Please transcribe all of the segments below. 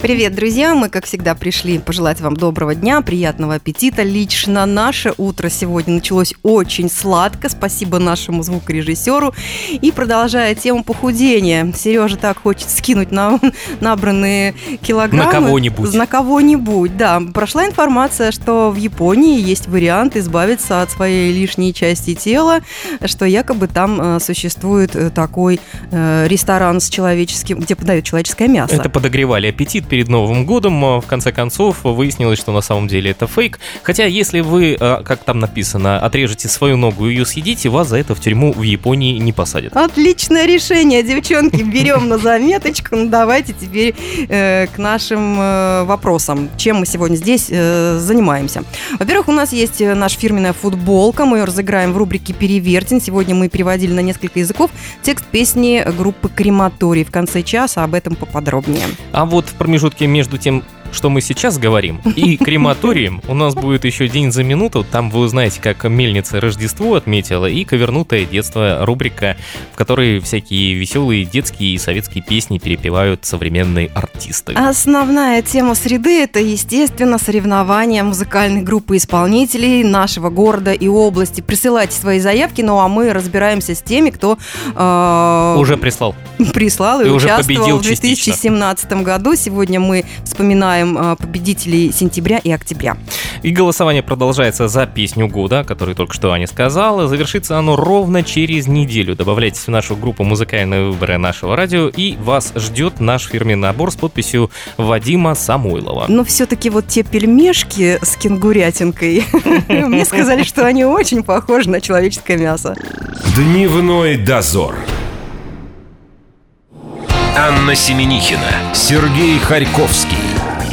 Привет, друзья! Мы, как всегда, пришли пожелать вам доброго дня, приятного аппетита. Лично наше утро сегодня началось очень сладко. Спасибо нашему звукорежиссеру. И продолжая тему похудения. Сережа так хочет скинуть на набранные килограммы. На кого-нибудь. На кого-нибудь, да. Прошла информация, что в Японии есть вариант избавиться от своей лишней части тела, что якобы там э, существует э, такой э, ресторан с человеческим, где подают человеческое мясо. Это подогревали аппетит перед Новым годом. В конце концов, выяснилось, что на самом деле это фейк. Хотя, если вы, э, как там написано, отрежете свою ногу и ее съедите, вас за это в тюрьму в Японии не посадят. Отличное решение, девчонки. Берем на заметочку. Ну, давайте теперь э, к нашим э, вопросам. Чем мы сегодня здесь э, занимаемся? Во-первых, у нас есть э, наша фирменная футболка. Мы ее разыграем в рубрике «Перевертень». Сегодня мы переводили на несколько языков текст песни группы «Крематорий». В конце часа об этом поподробнее. А вот в промежутке промежутке между тем, что мы сейчас говорим, и крематорием у нас будет еще день за минуту. Там вы узнаете, как мельница Рождество отметила, и ковернутое детство рубрика, в которой всякие веселые детские и советские песни перепевают современные артисты. Основная тема среды – это, естественно, соревнования музыкальной группы исполнителей нашего города и области. Присылайте свои заявки, ну а мы разбираемся с теми, кто… Э, уже прислал. Прислал и, и участвовал в 2017 частично. году. Сегодня мы вспоминаем узнаем а, победителей сентября и октября. И голосование продолжается за песню года, которую только что Аня сказала. Завершится оно ровно через неделю. Добавляйтесь в нашу группу «Музыкальные выборы» нашего радио, и вас ждет наш фирменный набор с подписью Вадима Самойлова. Но все-таки вот те пельмешки с кенгурятинкой, мне сказали, что они очень похожи на человеческое мясо. Дневной дозор. Анна Семенихина, Сергей Харьковский.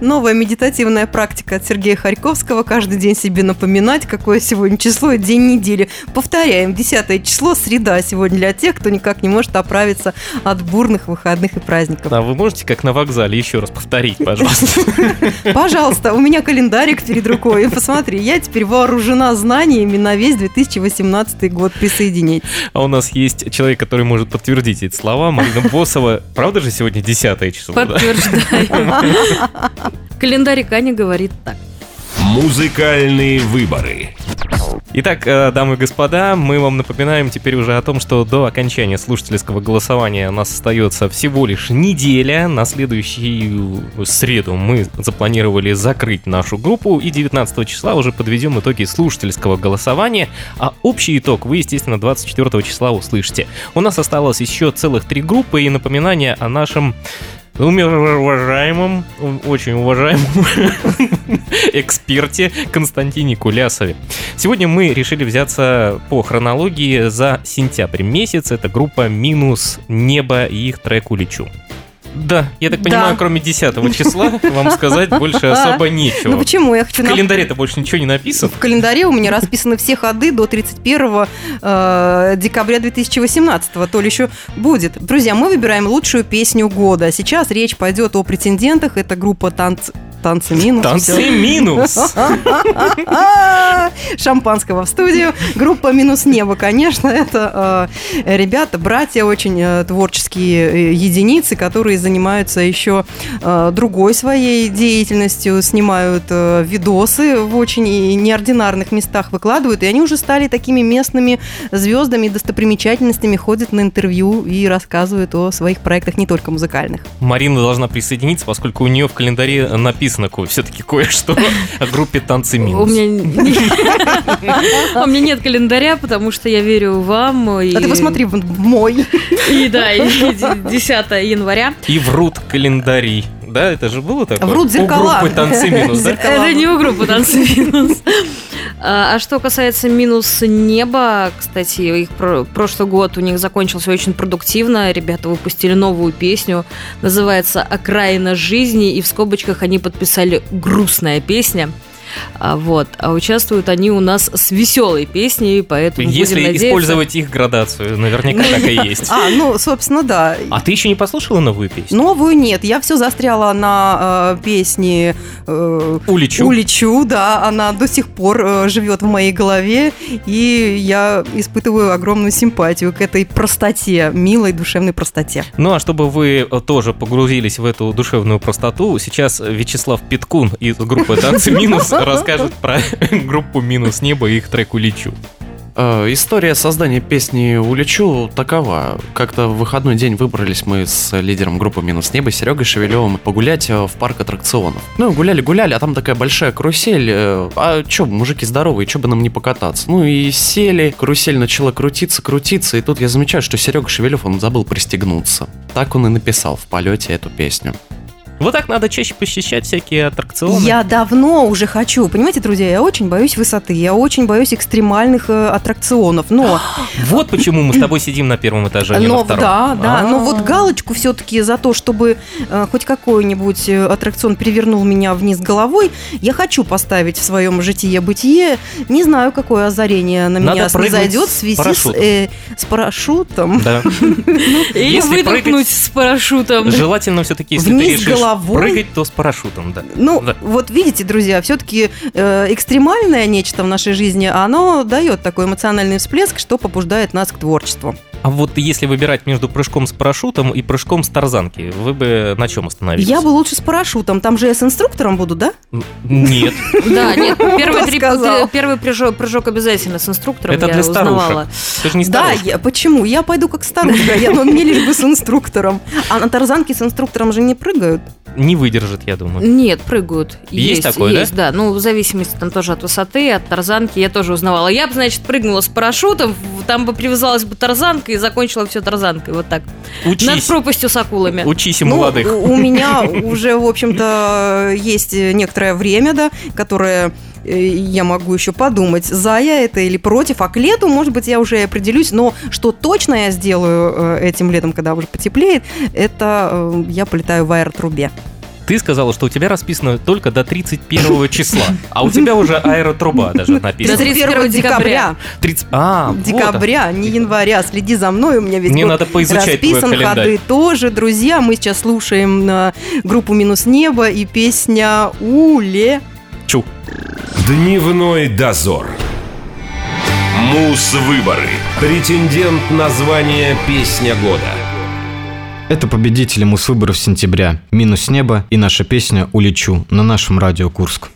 Новая медитативная практика от Сергея Харьковского. Каждый день себе напоминать, какое сегодня число и день недели. Повторяем, 10 число, среда сегодня для тех, кто никак не может оправиться от бурных выходных и праздников. А вы можете, как на вокзале, еще раз повторить, пожалуйста? Пожалуйста, у меня календарик перед рукой. Посмотри, я теперь вооружена знаниями на весь 2018 год. Присоединить. А у нас есть человек, который может подтвердить эти слова. Марина Босова. Правда же сегодня 10 число? Подтверждаю. Календарик Аня говорит так. Музыкальные выборы. Итак, э, дамы и господа, мы вам напоминаем теперь уже о том, что до окончания слушательского голосования у нас остается всего лишь неделя. На следующую среду мы запланировали закрыть нашу группу и 19 числа уже подведем итоги слушательского голосования, а общий итог вы, естественно, 24 числа услышите. У нас осталось еще целых три группы и напоминание о нашем уважаемом, очень уважаемом эксперте Константине Кулясове. Сегодня мы решили взяться по хронологии за сентябрь месяц. Это группа «Минус небо» и их трек «Улечу». Да, я так понимаю, да. кроме 10 числа вам сказать больше особо нечего. Ну почему? Я хочу... В календаре-то больше ничего не написано. В календаре у меня расписаны все ходы до 31 э, декабря 2018. То ли еще будет. Друзья, мы выбираем лучшую песню года. Сейчас речь пойдет о претендентах. Это группа танц Танцы минус. Танцы минус. Шампанского в студию. Группа «Минус небо», конечно, это э, ребята, братья, очень э, творческие э, единицы, которые занимаются еще э, другой своей деятельностью, снимают видосы в очень неординарных местах, выкладывают, и они уже стали такими местными звездами, достопримечательностями, ходят на интервью и рассказывают о своих проектах, не только музыкальных. Марина должна присоединиться, поскольку у нее в календаре написано написано все-таки кое-что о группе «Танцы минус». У меня нет календаря, потому что я верю вам. А ты посмотри в мой. И да, 10 января. И врут календари. Да, это же было такое? Врут зеркала. У группы «Танцы минус», да? Это не у группы «Танцы минус». А, а что касается минус неба, кстати, их про- прошлый год у них закончился очень продуктивно. Ребята выпустили новую песню, называется «Окраина жизни», и в скобочках они подписали «Грустная песня». А, вот. А участвуют они у нас с веселой песней, поэтому Если будем надеяться... использовать их градацию, наверняка так и есть. А, ну, собственно, да. А ты еще не послушала новую песню? Новую нет. Я все застряла на э, песне э, Улечу. Улечу, да. Она до сих пор э, живет в моей голове, и я испытываю огромную симпатию к этой простоте, милой душевной простоте. Ну а чтобы вы э, тоже погрузились в эту душевную простоту, сейчас Вячеслав Питкун из группы «Танцы минус» расскажет про группу «Минус небо» и их трек «Улечу». Э, История создания песни «Улечу» такова. Как-то в выходной день выбрались мы с лидером группы «Минус небо» Серегой Шевелевым погулять э, в парк аттракционов. Ну, гуляли-гуляли, а там такая большая карусель. э, А чё, мужики здоровые, чё бы нам не покататься? Ну и сели, карусель начала крутиться, крутиться, и тут я замечаю, что Серега Шевелев, он забыл пристегнуться. Так он и написал в полете эту песню. Вот так надо чаще посещать всякие аттракционы. Я давно уже хочу. Понимаете, друзья, я очень боюсь высоты, я очень боюсь экстремальных э, аттракционов. Но, Вот почему мы с тобой сидим на первом этаже, а не на но втором. да, да, но А. вот галочку все-таки за то, чтобы э, хоть какой-нибудь э, аттракцион перевернул меня вниз головой, я хочу поставить в своем житие-бытие. Не знаю, какое озарение на меня зайдет в с связи с, парашютом. э, с парашютом. Да. Или Если выдохнуть с парашютом. Желательно все-таки, если ты решишь головой. прыгать, то с парашютом, да. Ну, Да. вот видите, друзья, все-таки экстремальное нечто в нашей жизни, оно дает такой эмоциональный всплеск, что побуждает нас к творчеству. А вот если выбирать между прыжком с парашютом и прыжком с тарзанки, вы бы на чем остановились? Я бы лучше с парашютом. Там же я с инструктором буду, да? Нет. Да, нет, первый, прыжок, обязательно с инструктором. Это я для узнавала. старушек. Ты же не Да, старушка. почему? Я пойду как старушка, я, но мне лишь бы с инструктором. А на тарзанке с инструктором же не прыгают. Не выдержит, я думаю. Нет, прыгают. Есть такое, да? есть, да? Ну, в зависимости там тоже от высоты, от тарзанки, я тоже узнавала. Я бы, значит, прыгнула с парашютом, там бы привязалась бы тарзанка и закончила все тарзанкой, вот так. Над Учись. пропастью с акулами. Учись Ну, молодых. у у меня уже, в общем-то, есть некоторое время, да, которое я могу еще подумать, за я это или против, а к лету, может быть, я уже и определюсь, но что точно я сделаю э, этим летом, когда уже потеплеет, это э, я полетаю в аэротрубе. Ты сказала, что у тебя расписано только до 31 числа, а у тебя уже аэротруба даже До написано. 31 декабря. 30... А, вот Декабря, не января. Следи за мной, у меня весь Мне год надо поизучать твой расписан, календарь. ходы тоже. Друзья, мы сейчас слушаем э, группу «Минус небо» и песня «Уле». Дневной дозор. Мус-выборы. Претендент на звание «Песня года». Это победители Мус-выборов сентября. Минус небо и наша песня «Улечу» на нашем радио Курск.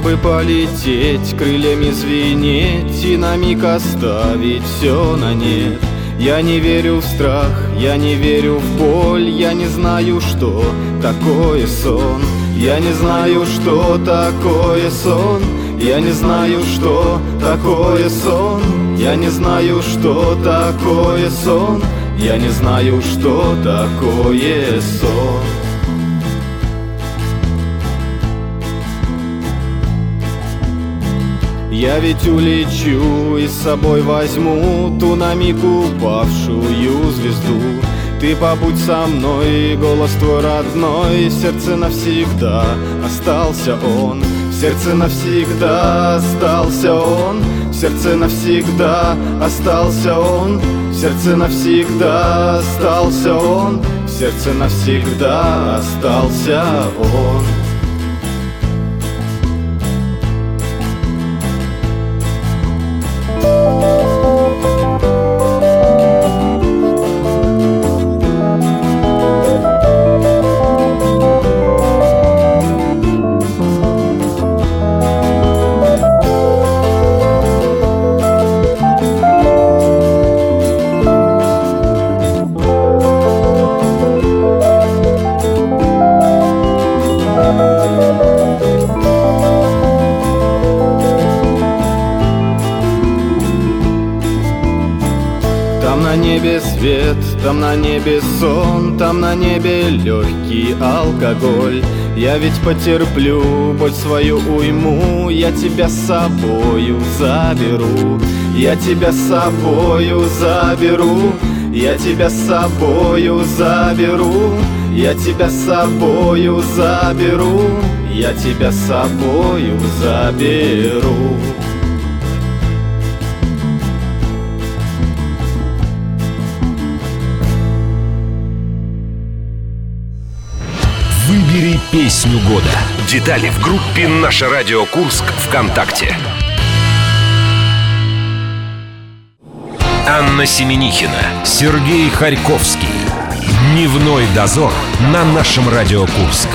Бы полететь, крыльями звенеть И на миг оставить все на нет. Я не верю в страх, я не верю в боль Я не знаю, что такое сон. Я не знаю, что такое сон Я не знаю, что такое сон. Я не знаю, что такое сон Я не знаю, что такое сон Я ведь улечу и с собой возьму Ту на миг упавшую звезду. Ты побудь со мной, голос твой родной В сердце навсегда остался он. В сердце навсегда остался он В сердце навсегда остался он. В сердце навсегда остался он В сердце навсегда остался он там на небе легкий алкоголь. Я ведь потерплю боль свою уйму Я тебя с собою заберу. Я тебя с собою заберу Я тебя с собою заберу. Я тебя с собою заберу Я тебя с собою заберу песню года. Детали в группе «Наше радио Курск» ВКонтакте. Анна Семенихина, Сергей Харьковский. Дневной дозор на нашем Радио Курск.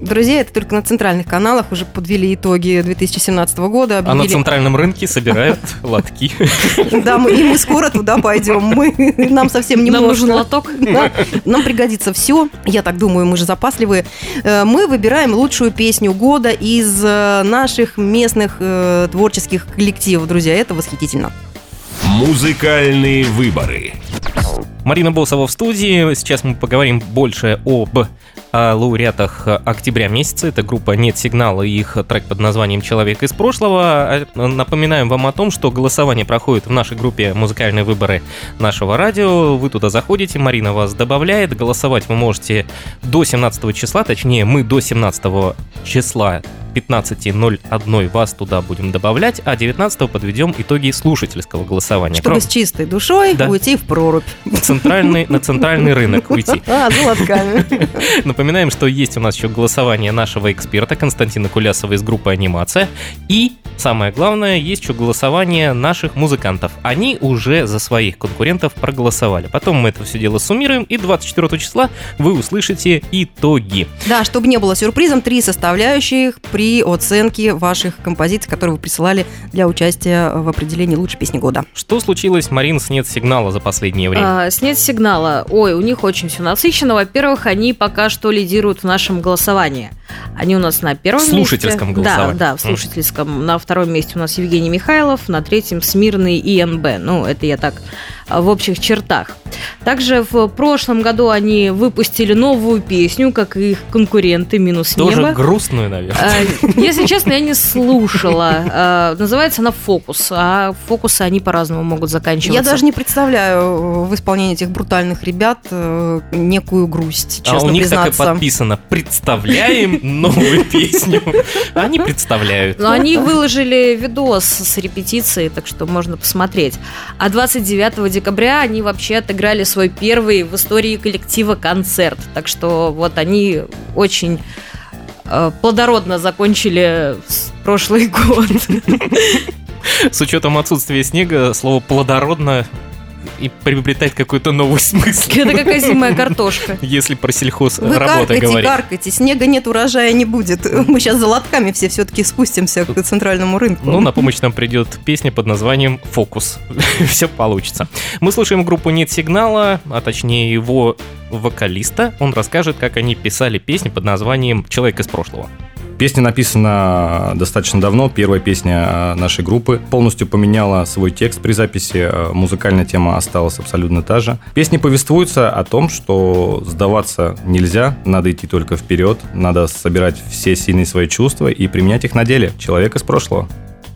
Друзья, это только на центральных каналах уже подвели итоги 2017 года. А на объявили- центральном рынке собирают лотки. Да, мы, и мы скоро туда пойдем. Мы, нам совсем Нам немножко. нужен лоток. Нам пригодится все. Я так думаю, мы же запасливые. Э, Мы выбираем лучшую песню года из э, наших местных э, творческих коллективов, друзья. Это восхитительно. Музыкальные выборы. Марина Босова в студии. Сейчас мы поговорим больше об о лауреатах октября месяца. Это группа «Нет сигнала» и их трек под названием «Человек из прошлого». А, Напоминаем вам о том, что голосование проходит в нашей группе «Музыкальные выборы» нашего радио. Вы туда заходите, Марина вас добавляет. Голосовать вы можете до 17 числа, точнее, мы до 17 числа 15.01 вас туда будем добавлять, а 19 подведем итоги слушательского голосования. Чтобы Кром- с чистой душой Да. уйти в прорубь. центральный, на центральный рынок уйти. А, золотками. Напоминаем, что есть у нас еще голосование нашего эксперта Константина Кулясова из группы «Анимация». И, самое главное, есть еще голосование наших музыкантов. Они уже за своих конкурентов проголосовали. Потом мы это все дело суммируем, и 24 числа вы услышите итоги. Да, чтобы не было сюрпризом, три составляющих при оценке ваших композиций, которые вы присылали для участия в определении лучшей песни года. Что случилось, Марин, с нет сигнала за последнее время? А, снять сигнала. Ой, у них очень все насыщенно. Во-первых, они пока что лидируют в нашем голосовании. Они у нас на первом В месте. слушательском голосовании. Да, да, в слушательском. На втором месте у нас Евгений Михайлов, на третьем Смирный и НБ. Ну, это я так в общих чертах. Также в прошлом году они выпустили новую песню, как и их конкуренты «Минус Тоже небо». грустную, наверное. А, Если честно, я не слушала. А, Называется она «Фокус», а фокусы они по-разному могут заканчиваться. Я даже не представляю э, в исполнении этих брутальных ребят э, некую грусть, А честно у них так и признаться. подписано «Представляем новую песню». Они представляют. Но они выложили видос с репетицией, так что можно посмотреть. А 29 декабря они вообще отыграли свой первый в истории коллектива концерт. Так что вот они очень э, плодородно закончили прошлый год. С учетом отсутствия снега, слово «плодородно» и приобретает какой-то новый смысл. Это как озимая картошка. Если про сельхоз Вы работы каркайте, говорить. каркайте, снега нет, урожая не будет. Мы сейчас за лотками все все-таки спустимся к центральному рынку. Ну, на помощь нам придет песня под названием «Фокус». Все получится. Мы слушаем группу «Нет сигнала», а точнее его вокалиста. Он расскажет, как они писали песни под названием «Человек из прошлого». Песня написана достаточно давно, первая песня э, нашей группы. Полностью поменяла свой текст при записи, э, музыкальная тема осталась абсолютно та же. Песни повествуются о том, что сдаваться нельзя, надо идти только вперед, надо собирать все сильные свои чувства и применять их на деле. Человек из прошлого.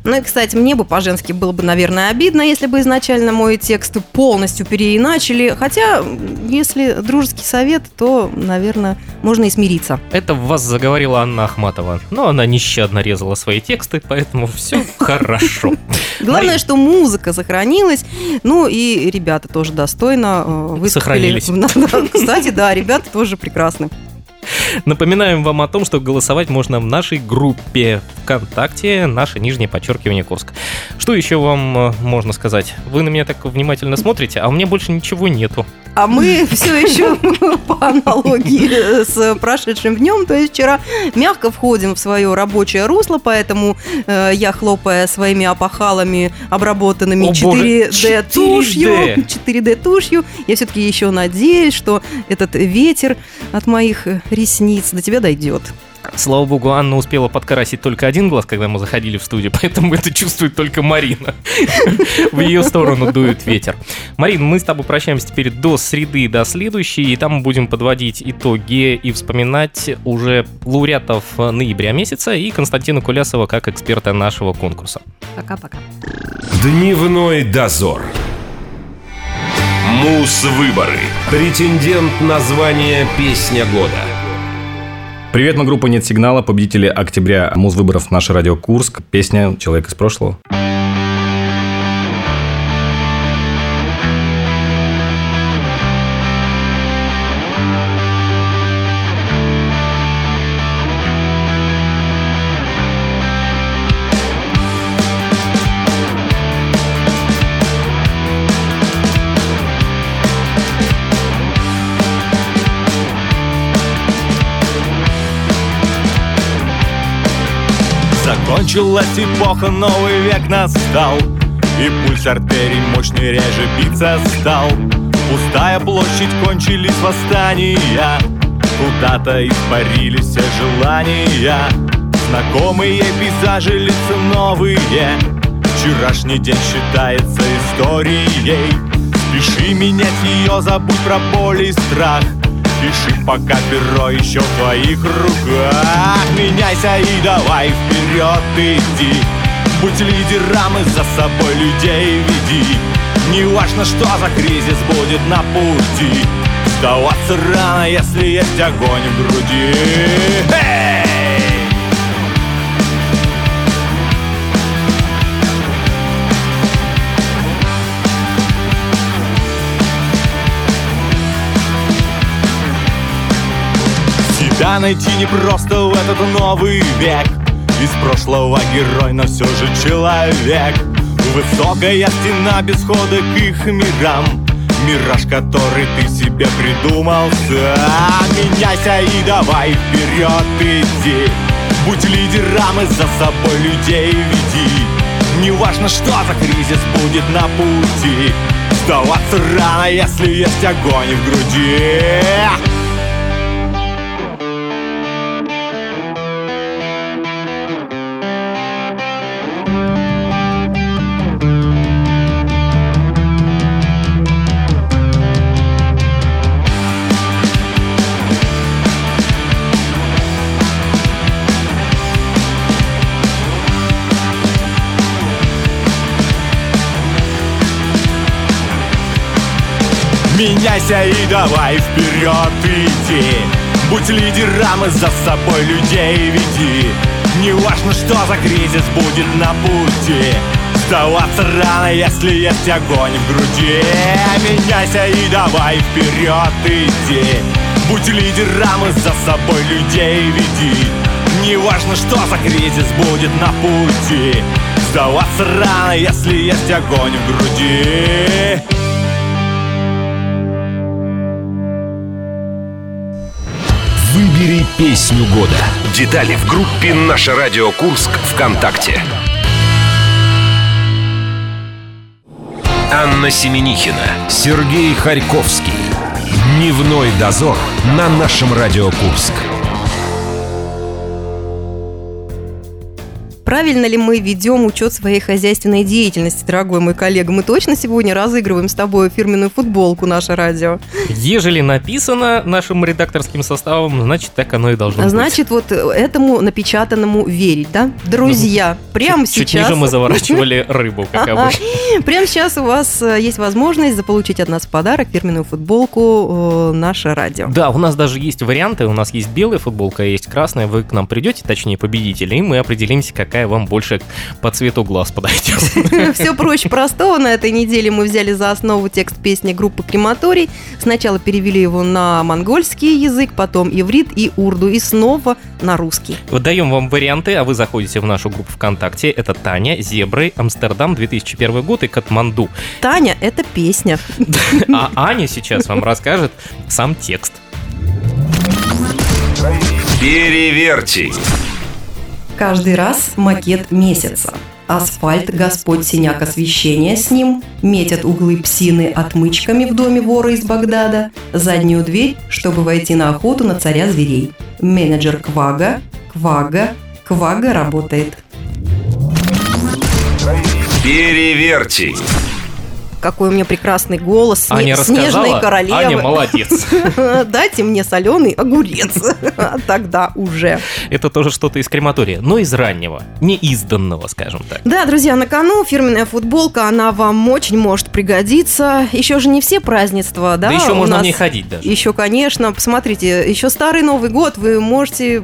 Ну и, кстати, мне бы по-женски было бы, наверное, обидно, если бы изначально мой текст полностью переиначили. Хотя, если дружеский совет, то, наверное, можно и смириться. Это в вас заговорила Анна Ахматова. Но она нещадно резала свои тексты, поэтому все хорошо. Главное, что музыка сохранилась. Ну и ребята тоже достойно э, выступили. Сохранились. Кстати, да, ребята тоже прекрасны. Напоминаем вам о том, что голосовать можно в нашей группе ВКонтакте, наше нижнее подчеркивание Курск. Что еще вам э, можно сказать? Вы на меня так внимательно смотрите, а у меня больше ничего нету. А мы все еще по аналогии с прошедшим днем, то есть вчера мягко входим в свое рабочее русло, поэтому э, я, хлопая своими опахалами, обработанными О, боже, 4D тушью, 4D. 4D тушью, я все-таки еще надеюсь, что этот ветер от моих ресниц до тебя дойдет. Слава богу, Анна успела подкрасить только один глаз, когда мы заходили в студию, поэтому это чувствует только Марина. В ее сторону дует ветер. Марин, мы с тобой прощаемся теперь до среды, до следующей, и там мы будем подводить итоги и вспоминать уже лауреатов ноября месяца и Константина Кулясова как эксперта нашего конкурса. Пока-пока. Дневной дозор. Мус-выборы. Претендент на звание «Песня года». Привет, мы группа «Нет сигнала», победители октября муз-выборов «Наш радио Курск». Песня «Человек из прошлого». Закончилась эпоха, новый век настал. И пульс артерий мощный реже биться стал. Пустая площадь, кончились восстания. Куда-то испарились все желания. Знакомые пейзажи, лица новые. Вчерашний день считается историей. Спеши менять ее, забудь про боль и страх Пиши, пока перо еще в твоих руках. Меняйся и давай вперед иди. Будь лидером и за собой людей веди. Не важно, что за кризис будет на пути. Сдаваться рано, если есть огонь в груди. Эй! Себя найти не просто в этот новый век. Из прошлого герой, но все же человек. Высокая стена без хода к их мирам. Мираж, который ты себе придумал сам. Меняйся и давай вперед иди. Будь лидером и за собой людей веди. Не важно, что за кризис будет на пути. Сдаваться рано, если есть огонь в груди Меняйся и давай вперед иди Будь лидером и за собой людей веди. Не важно, что за кризис будет на пути. Сдаваться рано, если есть огонь в груди. Меняйся и давай вперед иди Будь лидером и за собой людей веди. Не важно, что за кризис будет на пути. Сдаваться рано, если есть огонь в груди Выбери песню года. Детали в группе «Наше радио Курск» ВКонтакте. Анна Семенихина, Сергей Харьковский. Дневной дозор на нашем Радио Курск. Правильно ли мы ведем учет своей хозяйственной деятельности, дорогой мой коллега? Мы точно сегодня разыгрываем с тобой фирменную футболку «Наше радио». Ежели написано нашим редакторским составом, значит, так оно и должно быть. Значит, вот этому напечатанному верить, да? Друзья, прямо Чуть сейчас... ниже мы заворачивали рыбу, как обычно. Прямо сейчас у вас э, есть возможность заполучить от нас подарок фирменную футболку э, «Наше радио». Да, у нас даже есть варианты. У нас есть белая футболка, а есть красная. Вы к нам придете, точнее, победители, и мы определимся, какая вам больше по цвету глаз подойдет. Все проще простого. На этой неделе мы взяли за основу текст песни группы «Крематорий». Сначала перевели его на монгольский язык, потом иврит и урду, и снова на русский. Выдаем вам варианты, а вы заходите в нашу группу ВКонтакте. Это Таня, Зебры, Амстердам, 2001 год и Катманду. Таня – это песня. А Аня сейчас вам расскажет сам текст. Переверьте. Каждый раз макет месяца. Асфальт, Господь синяк освещения с ним, метят углы псины отмычками в доме вора из Багдада, заднюю дверь, чтобы войти на охоту на царя зверей. Менеджер Квага, Квага. Квага работает. Переверьте. Какой у меня прекрасный голос. Аня Снежной рассказала, королевы. Аня молодец. Дайте мне соленый огурец. Тогда уже. Это тоже что-то из крематория, но из раннего, не изданного, скажем так. Да, друзья, на кону фирменная футболка, она вам очень может пригодиться. Еще же не все празднества, да? Да, еще можно в ней ходить даже. Еще, конечно, посмотрите, еще старый Новый год вы можете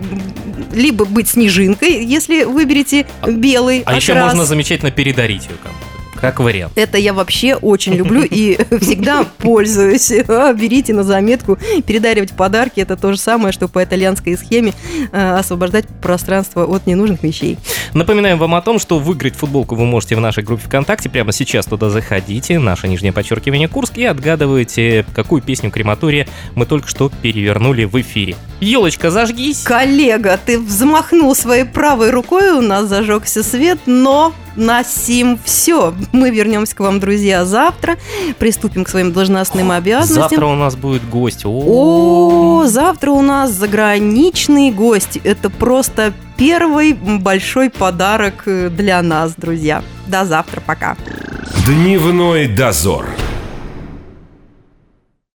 либо быть снежинкой, если выберете белый А еще окрас. можно замечательно передарить ее кому-то, как вариант. Это я вообще очень люблю и всегда пользуюсь. А, Берите на заметку. Передаривать подарки – это то же самое, что по итальянской схеме э, освобождать пространство от ненужных вещей. Напоминаем вам о том, что выиграть футболку вы можете в нашей группе ВКонтакте. Прямо сейчас туда заходите, наше нижнее подчеркивание Курск, и отгадываете, какую песню крематория мы только что перевернули в эфире. Елочка, зажгись! Коллега, ты взмахнул своей правой рукой, у нас зажегся свет, но на сим все. Мы вернемся к вам, друзья, завтра. Приступим к своим должностным обязанностям. Завтра у нас будет гость. О, завтра у нас заграничный гость. Это просто первый большой подарок э, для нас, друзья. До завтра, пока. Дневной дозор.